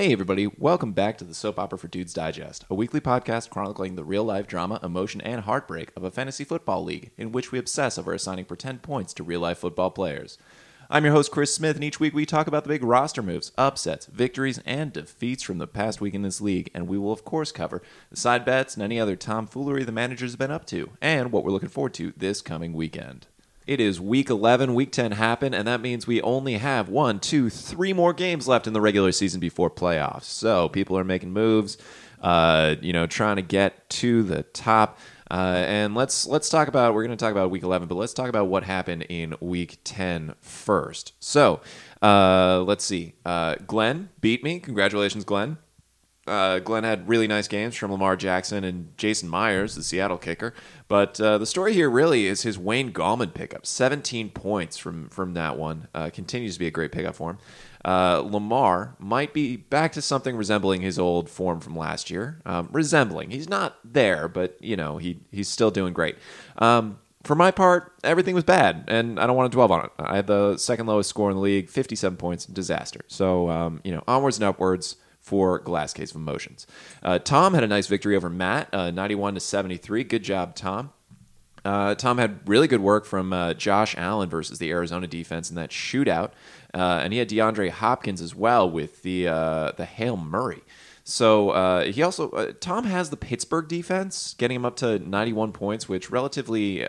Hey, everybody, welcome back to the Soap Opera for Dudes Digest, a weekly podcast chronicling the real life drama, emotion, and heartbreak of a fantasy football league in which we obsess over assigning pretend points to real life football players. I'm your host, Chris Smith, and each week we talk about the big roster moves, upsets, victories, and defeats from the past week in this league, and we will, of course, cover the side bets and any other tomfoolery the managers have been up to, and what we're looking forward to this coming weekend. It is week 11, week 10 happened, and that means we only have one, two, three more games left in the regular season before playoffs. So people are making moves, uh, you know, trying to get to the top. Uh, and let's let's talk about we're going to talk about week 11, but let's talk about what happened in week 10 first. So uh, let's see. Uh, Glenn beat me. Congratulations, Glenn. Uh, Glenn had really nice games from Lamar Jackson and Jason Myers, the Seattle kicker. But uh, the story here really is his Wayne Gallman pickup. 17 points from from that one. Uh, continues to be a great pickup for him. Uh, Lamar might be back to something resembling his old form from last year. Um, resembling. He's not there, but you know he he's still doing great. Um, for my part, everything was bad, and I don't want to dwell on it. I had the second lowest score in the league, 57 points, disaster. So um, you know, onwards and upwards for Glass Case of Emotions. Uh, Tom had a nice victory over Matt, uh, 91 to 73. Good job, Tom. Uh, Tom had really good work from uh, Josh Allen versus the Arizona defense in that shootout, uh, and he had DeAndre Hopkins as well with the uh, the Hail Murray. So uh, he also uh, Tom has the Pittsburgh defense, getting him up to 91 points, which relatively,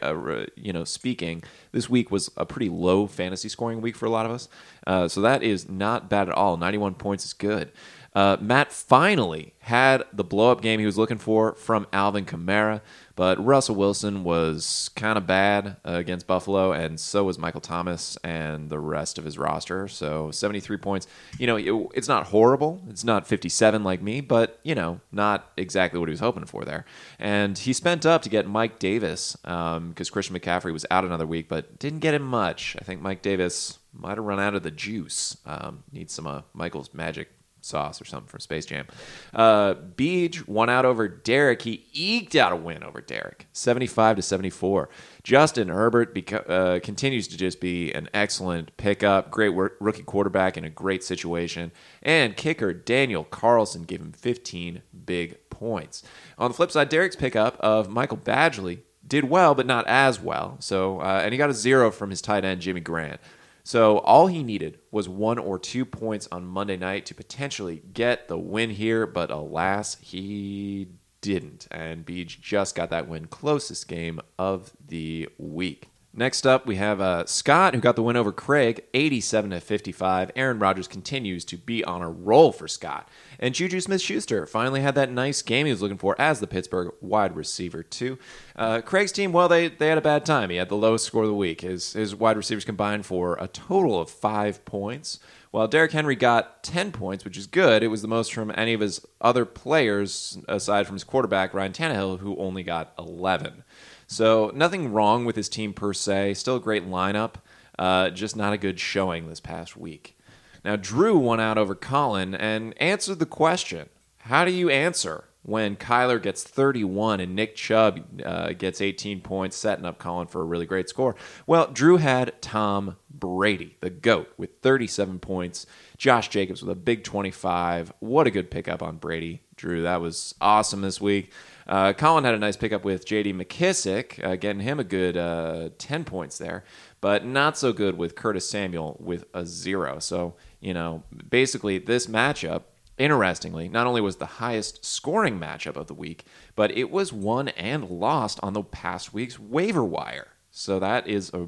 you know, speaking, this week was a pretty low fantasy scoring week for a lot of us. So that is not bad at all. 91 points is good. Uh, Matt finally had the blow up game he was looking for from Alvin Kamara, but Russell Wilson was kind of bad uh, against Buffalo, and so was Michael Thomas and the rest of his roster. So 73 points. You know, it, it's not horrible. It's not 57 like me, but, you know, not exactly what he was hoping for there. And he spent up to get Mike Davis because um, Christian McCaffrey was out another week, but didn't get him much. I think Mike Davis might have run out of the juice. Um, needs some of Michael's magic sauce or something from Space Jam. Uh, Beej won out over Derek. He eked out a win over Derek, 75 to 74. Justin Herbert beca- uh, continues to just be an excellent pickup, great wor- rookie quarterback in a great situation. And kicker Daniel Carlson gave him 15 big points. On the flip side, Derek's pickup of Michael Badgley did well, but not as well. So, uh, and he got a zero from his tight end Jimmy Graham. So all he needed was one or two points on Monday night to potentially get the win here, but alas, he didn't. And Beej just got that win, closest game of the week. Next up, we have uh, Scott, who got the win over Craig, 87 to 55. Aaron Rodgers continues to be on a roll for Scott. And Juju Smith Schuster finally had that nice game he was looking for as the Pittsburgh wide receiver, too. Uh, Craig's team, well, they, they had a bad time. He had the lowest score of the week. His, his wide receivers combined for a total of five points. While Derrick Henry got 10 points, which is good, it was the most from any of his other players, aside from his quarterback, Ryan Tannehill, who only got 11. So nothing wrong with his team per se. Still a great lineup. Uh, just not a good showing this past week. Now Drew won out over Colin and answered the question: How do you answer when Kyler gets 31 and Nick Chubb uh, gets 18 points, setting up Colin for a really great score? Well, Drew had Tom Brady, the GOAT, with 37 points. Josh Jacobs with a big 25. What a good pickup on Brady, Drew. That was awesome this week. Uh, Colin had a nice pickup with J.D. McKissick, uh, getting him a good uh, 10 points there, but not so good with Curtis Samuel with a zero. So, you know, basically, this matchup, interestingly, not only was the highest scoring matchup of the week, but it was won and lost on the past week's waiver wire. So that is a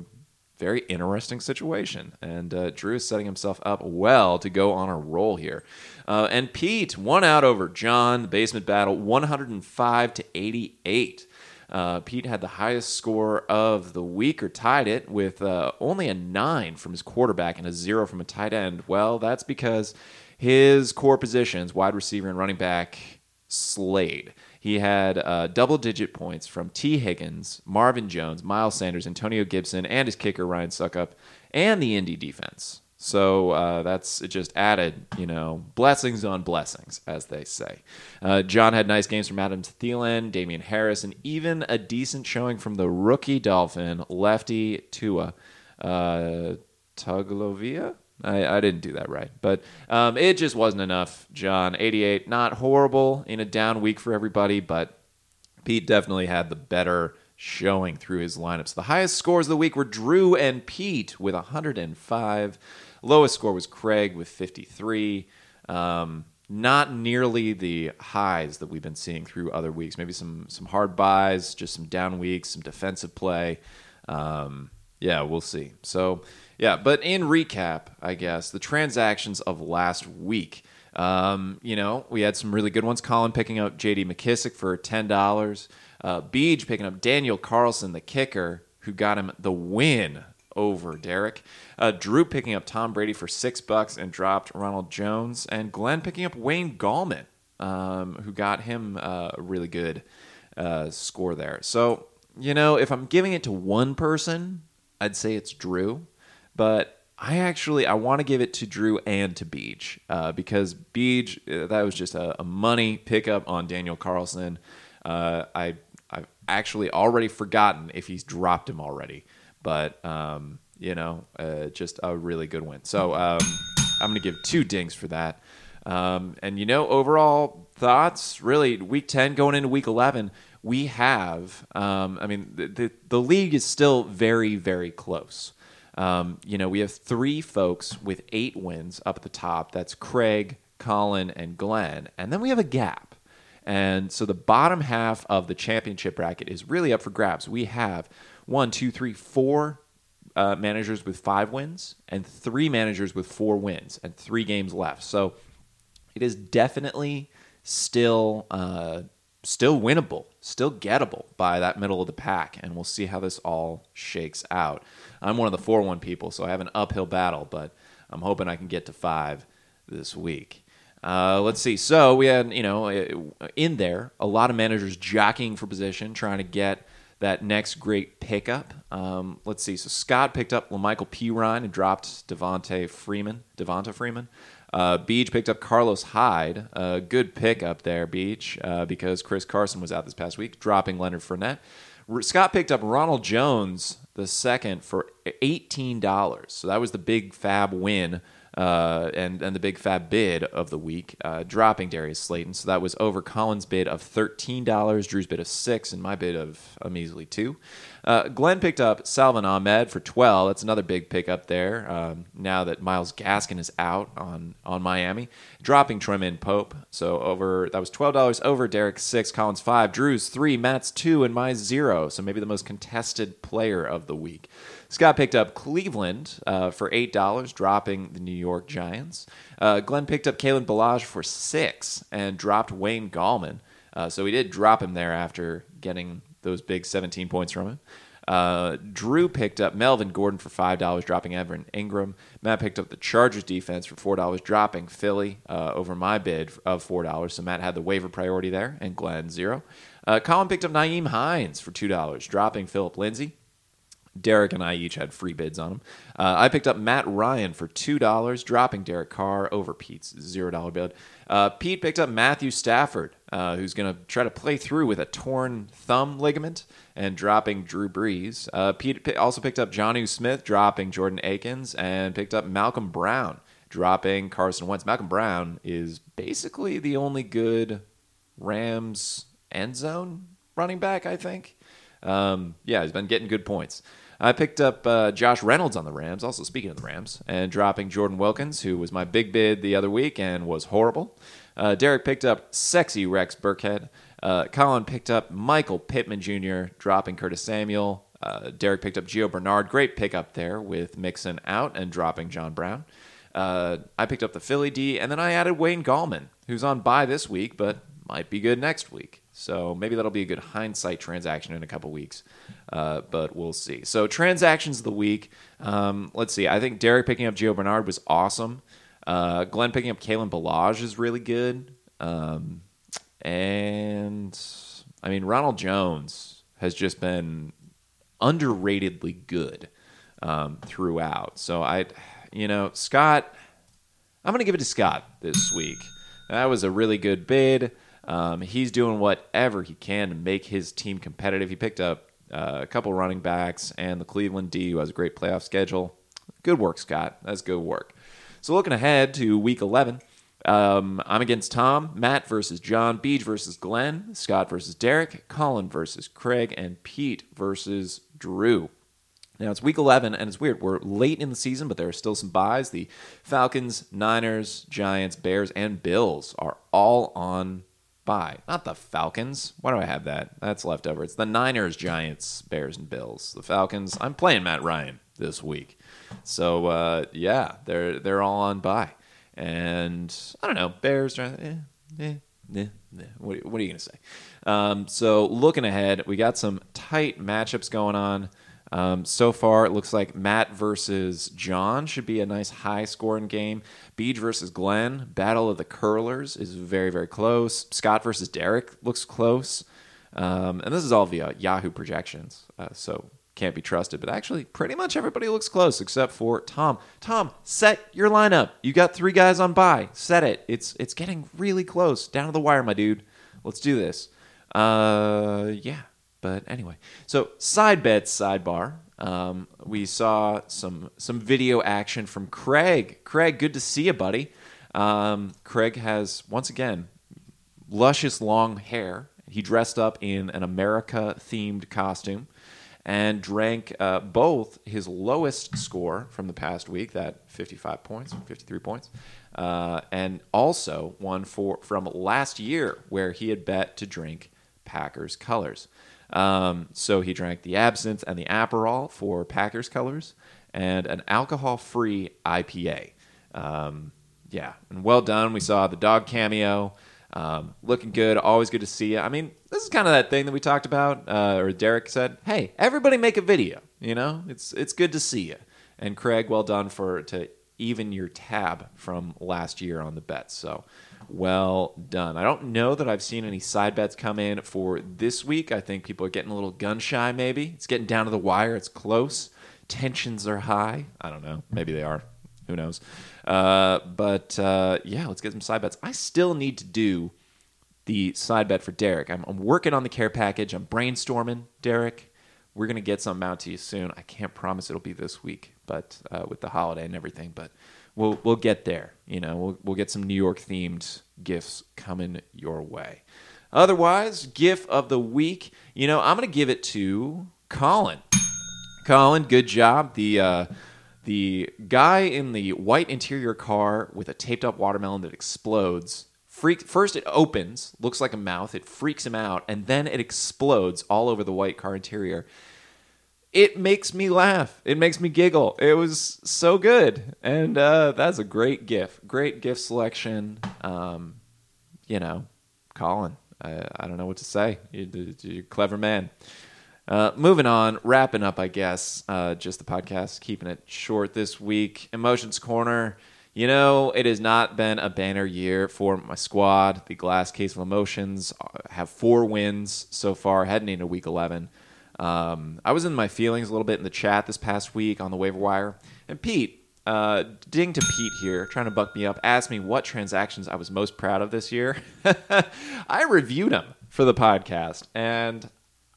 very interesting situation. And uh, Drew is setting himself up well to go on a roll here. Uh, and Pete won out over John, the basement battle, 105 to 88. Uh, Pete had the highest score of the week or tied it with uh, only a nine from his quarterback and a zero from a tight end. Well, that's because his core positions, wide receiver and running back, slayed. He had uh, double digit points from Tee Higgins, Marvin Jones, Miles Sanders, Antonio Gibson, and his kicker, Ryan Succop, and the Indy defense. So uh, that's it just added, you know, blessings on blessings, as they say. Uh, John had nice games from Adam Thielen, Damien Harris, and even a decent showing from the rookie Dolphin, lefty Tua. Uh, Tagovailoa? I, I didn't do that right, but um, it just wasn't enough. John, 88, not horrible in a down week for everybody, but Pete definitely had the better showing through his lineups. The highest scores of the week were Drew and Pete with 105. Lowest score was Craig with 53. Um, not nearly the highs that we've been seeing through other weeks. Maybe some some hard buys, just some down weeks, some defensive play. Um, yeah, we'll see. So yeah, but in recap, I guess the transactions of last week. Um, you know, we had some really good ones. Colin picking up J.D. McKissick for ten dollars. Uh, Beej picking up Daniel Carlson, the kicker, who got him the win over Derek. Uh, Drew picking up Tom Brady for six bucks and dropped Ronald Jones, and Glenn picking up Wayne Gallman, um, who got him uh, a really good uh, score there. So you know, if I'm giving it to one person, I'd say it's Drew, but. I actually I want to give it to Drew and to Beej uh, because Beej uh, that was just a, a money pickup on Daniel Carlson. Uh, I I've actually already forgotten if he's dropped him already but um, you know, uh, just a really good win. So um, I'm going to give two dings for that. Um, and you know, overall thoughts, really, week 10 going into week 11, we have, um, I mean, the, the, the, league is still very, very close. Um, you know, we have three folks with eight wins up at the top. That's Craig, Colin, and Glenn. And then we have a gap. And so the bottom half of the championship bracket is really up for grabs. We have one, two, three, four uh, managers with five wins and three managers with four wins and three games left. So it is definitely still uh, still winnable, still gettable by that middle of the pack, and we'll see how this all shakes out. I'm one of the four one people, so I have an uphill battle, but I'm hoping I can get to five this week. Uh, let's see. So we had, you know, in there a lot of managers jockeying for position, trying to get that next great pickup. Um, let's see. So Scott picked up La'Mical Perine and dropped Devonta Freeman. Devonta Freeman. Uh, Beej picked up Carlos Hyde. A good pick up there, Beej, uh, because Chris Carson was out this past week, dropping Leonard Fournette. Scott picked up Ronald Jones the second for eighteen dollars. So that was the big fab win uh, and and the big fab bid of the week, uh, dropping Darius Slayton. So that was over Colin's bid of thirteen dollars, Drew's bid of six, and my bid of a measly two. Uh, Glenn picked up Salvon Ahmed for twelve. That's another big pickup there. Um, now that Myles Gaskin is out on on Miami, dropping Troymaine Pope. So over that was twelve dollars over Derek's six, Colin's five, Drew's three, Matt's two, and my zero. So maybe the most contested player of the week. Scott picked up Cleveland uh, for eight dollars, dropping the New York Giants. Uh, Glenn picked up Kalen Ballage for six and dropped Wayne Gallman. Uh, so he did drop him there after getting those big 17 points from him. Uh, Drew picked up Melvin Gordon for five dollars, dropping Evan Engram. Matt picked up the Chargers defense for four dollars, dropping Philly uh, over my bid of four dollars. So Matt had the waiver priority there, and Glenn zero. Uh, Colin picked up Nyheim Hines for two dollars, dropping Phillip Lindsay. Derek and I each had free bids on them. Uh, I picked up Matt Ryan for two dollars, dropping Derek Carr over Pete's zero dollar bid. Uh, Pete picked up Matthew Stafford, uh, who's going to try to play through with a torn thumb ligament, and dropping Drew Brees. Uh, Pete also picked up Jonnu Smith, dropping Jordan Akins, and picked up Malcolm Brown, dropping Carson Wentz. Malcolm Brown is basically the only good Rams end zone running back, I think. Um, yeah, he's been getting good points. I picked up uh, Josh Reynolds on the Rams, also speaking of the Rams, and dropping Jordan Wilkins, who was my big bid the other week and was horrible. Uh, Derek picked up sexy Rex Burkhead. Uh, Colin picked up Michael Pittman Jr., dropping Curtis Samuel. Uh, Derek picked up Gio Bernard. Great pickup there with Mixon out and dropping John Brown. Uh, I picked up the Philly D, and then I added Wayne Gallman, who's on bye this week, but might be good next week. So maybe that'll be a good hindsight transaction in a couple weeks, uh, but we'll see. So transactions of the week. Um, let's see. I think Derek picking up Gio Bernard was awesome. Uh, Glenn picking up Kalen Ballage is really good. Um, and I mean Ronald Jones has just been underratedly good um, throughout. So I, you know, Scott, I'm to give it to Scott this week. That was a really good bid. Um, he's doing whatever he can to make his team competitive. He picked up uh, a couple running backs and the Cleveland D, who has a great playoff schedule. Good work, Scott. That's good work. So looking ahead to week 11, um, I'm against Tom, Matt versus John, Beej versus Glenn, Scott versus Derek, Colin versus Craig, and Pete versus Drew. Now it's week 11, and it's weird. We're late in the season, but there are still some byes. The Falcons, Niners, Giants, Bears, and Bills are all on bye. Not the Falcons. Why do I have that? That's left over. It's the Niners, Giants, Bears, and Bills. The Falcons. I'm playing Matt Ryan this week, so uh, yeah, they're they're all on bye. And I don't know, Bears. Eh, eh, eh, eh. What, what are you gonna say? Um, so looking ahead, we got some tight matchups going on. Um, so far, it looks like Matt versus John should be a nice high scoring game. Beej versus Glenn, Battle of the Curlers is very, very close. Scott versus Derek looks close. Um, and this is all via Yahoo projections, uh, so can't be trusted. But actually, pretty much everybody looks close except for Tom. Tom, set your lineup. You got three guys on bye. Set it. It's it's getting really close, down to the wire, my dude. Let's do this. Uh, yeah. But anyway, so side bets sidebar. Um, we saw some some video action from Craig. Craig, good to see you, buddy. Um, Craig has once again luscious long hair. He dressed up in an America themed costume and drank uh, both his lowest score from the past week, that 55 points, 53 points, uh, and also one for from last year where he had bet to drink Packers colors. Um, so he drank the absinthe and the Aperol for Packers colors and an alcohol free IPA. Um, yeah, and well done. We saw the dog cameo. Um, looking good. Always good to see you. I mean, this is kind of that thing that we talked about, uh, or Derek said, "Hey, everybody make a video." You know, it's it's good to see you. And Craig, well done for to even your tab from last year on the bets. So well done. I don't know that I've seen any side bets come in for this week. I think people are getting a little gun shy, maybe. It's getting down to the wire, it's close. Tensions are high. I don't know. Maybe they are. Who knows? Uh, but uh, yeah, let's get some side bets. I still need to do the side bet for Derek. I'm, I'm working on the care package. I'm brainstorming, Derek. We're going to get something out to you soon. I can't promise it'll be this week, but uh, with the holiday and everything. But we'll we'll get there. You know, we'll we'll get some New York themed gifts coming your way. Otherwise, gift of the week. You know, I'm gonna give it to Colin. Colin, good job. The uh, the guy in the white interior car with a taped up watermelon that explodes. Freak, first, it opens, looks like a mouth. It freaks him out, and then it explodes all over the white car interior it makes me laugh. It makes me giggle. It was so good, and uh, that's a great gift. Great gift selection. Um, you know, Colin. I, I don't know what to say. You, you're a clever man. Uh, moving on, wrapping up, I guess. Uh, just the podcast, keeping it short this week. Emotions Corner. You know, it has not been a banner year for my squad. The Glass Case of Emotions uh, have four wins so far, heading into week 11. Um, I was in my feelings a little bit in the chat this past week on the waiver wire, and Pete, uh, ding to Pete here, trying to buck me up, asked me what transactions I was most proud of this year. I reviewed them for the podcast, and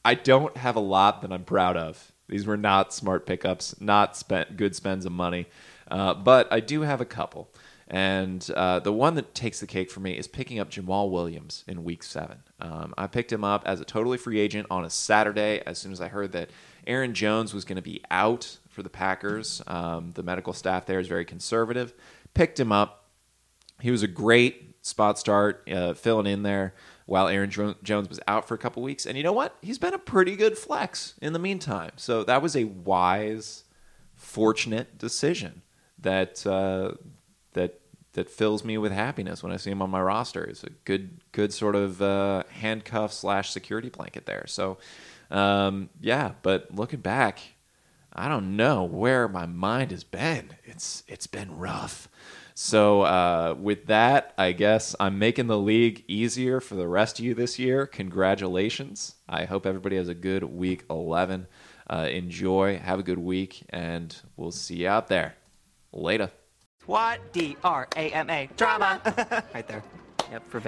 I don't have a lot that I'm proud of. These were not smart pickups, not spent good spends of money, uh, but I do have a couple. And uh, the one that takes the cake for me is picking up Jamaal Williams in week seven. Um, I picked him up as a totally free agent on a Saturday as soon as I heard that Aaron Jones was going to be out for the Packers. Um, the medical staff there is very conservative. Picked him up. He was a great spot start, uh, filling in there while Aaron Jones was out for a couple weeks. And you know what? He's been a pretty good flex in the meantime. So that was a wise, fortunate decision that uh, that that fills me with happiness when I see him on my roster. It's a good good sort of uh, handcuff slash security blanket there. So um, yeah, but looking back, I don't know where my mind has been. It's it's been rough. So uh, with that, I guess I'm making the league easier for the rest of you this year. Congratulations! I hope everybody has a good week 11. Uh, enjoy, have a good week, and we'll see you out there. Later. What? D R A M A. Drama. right there. Yep, for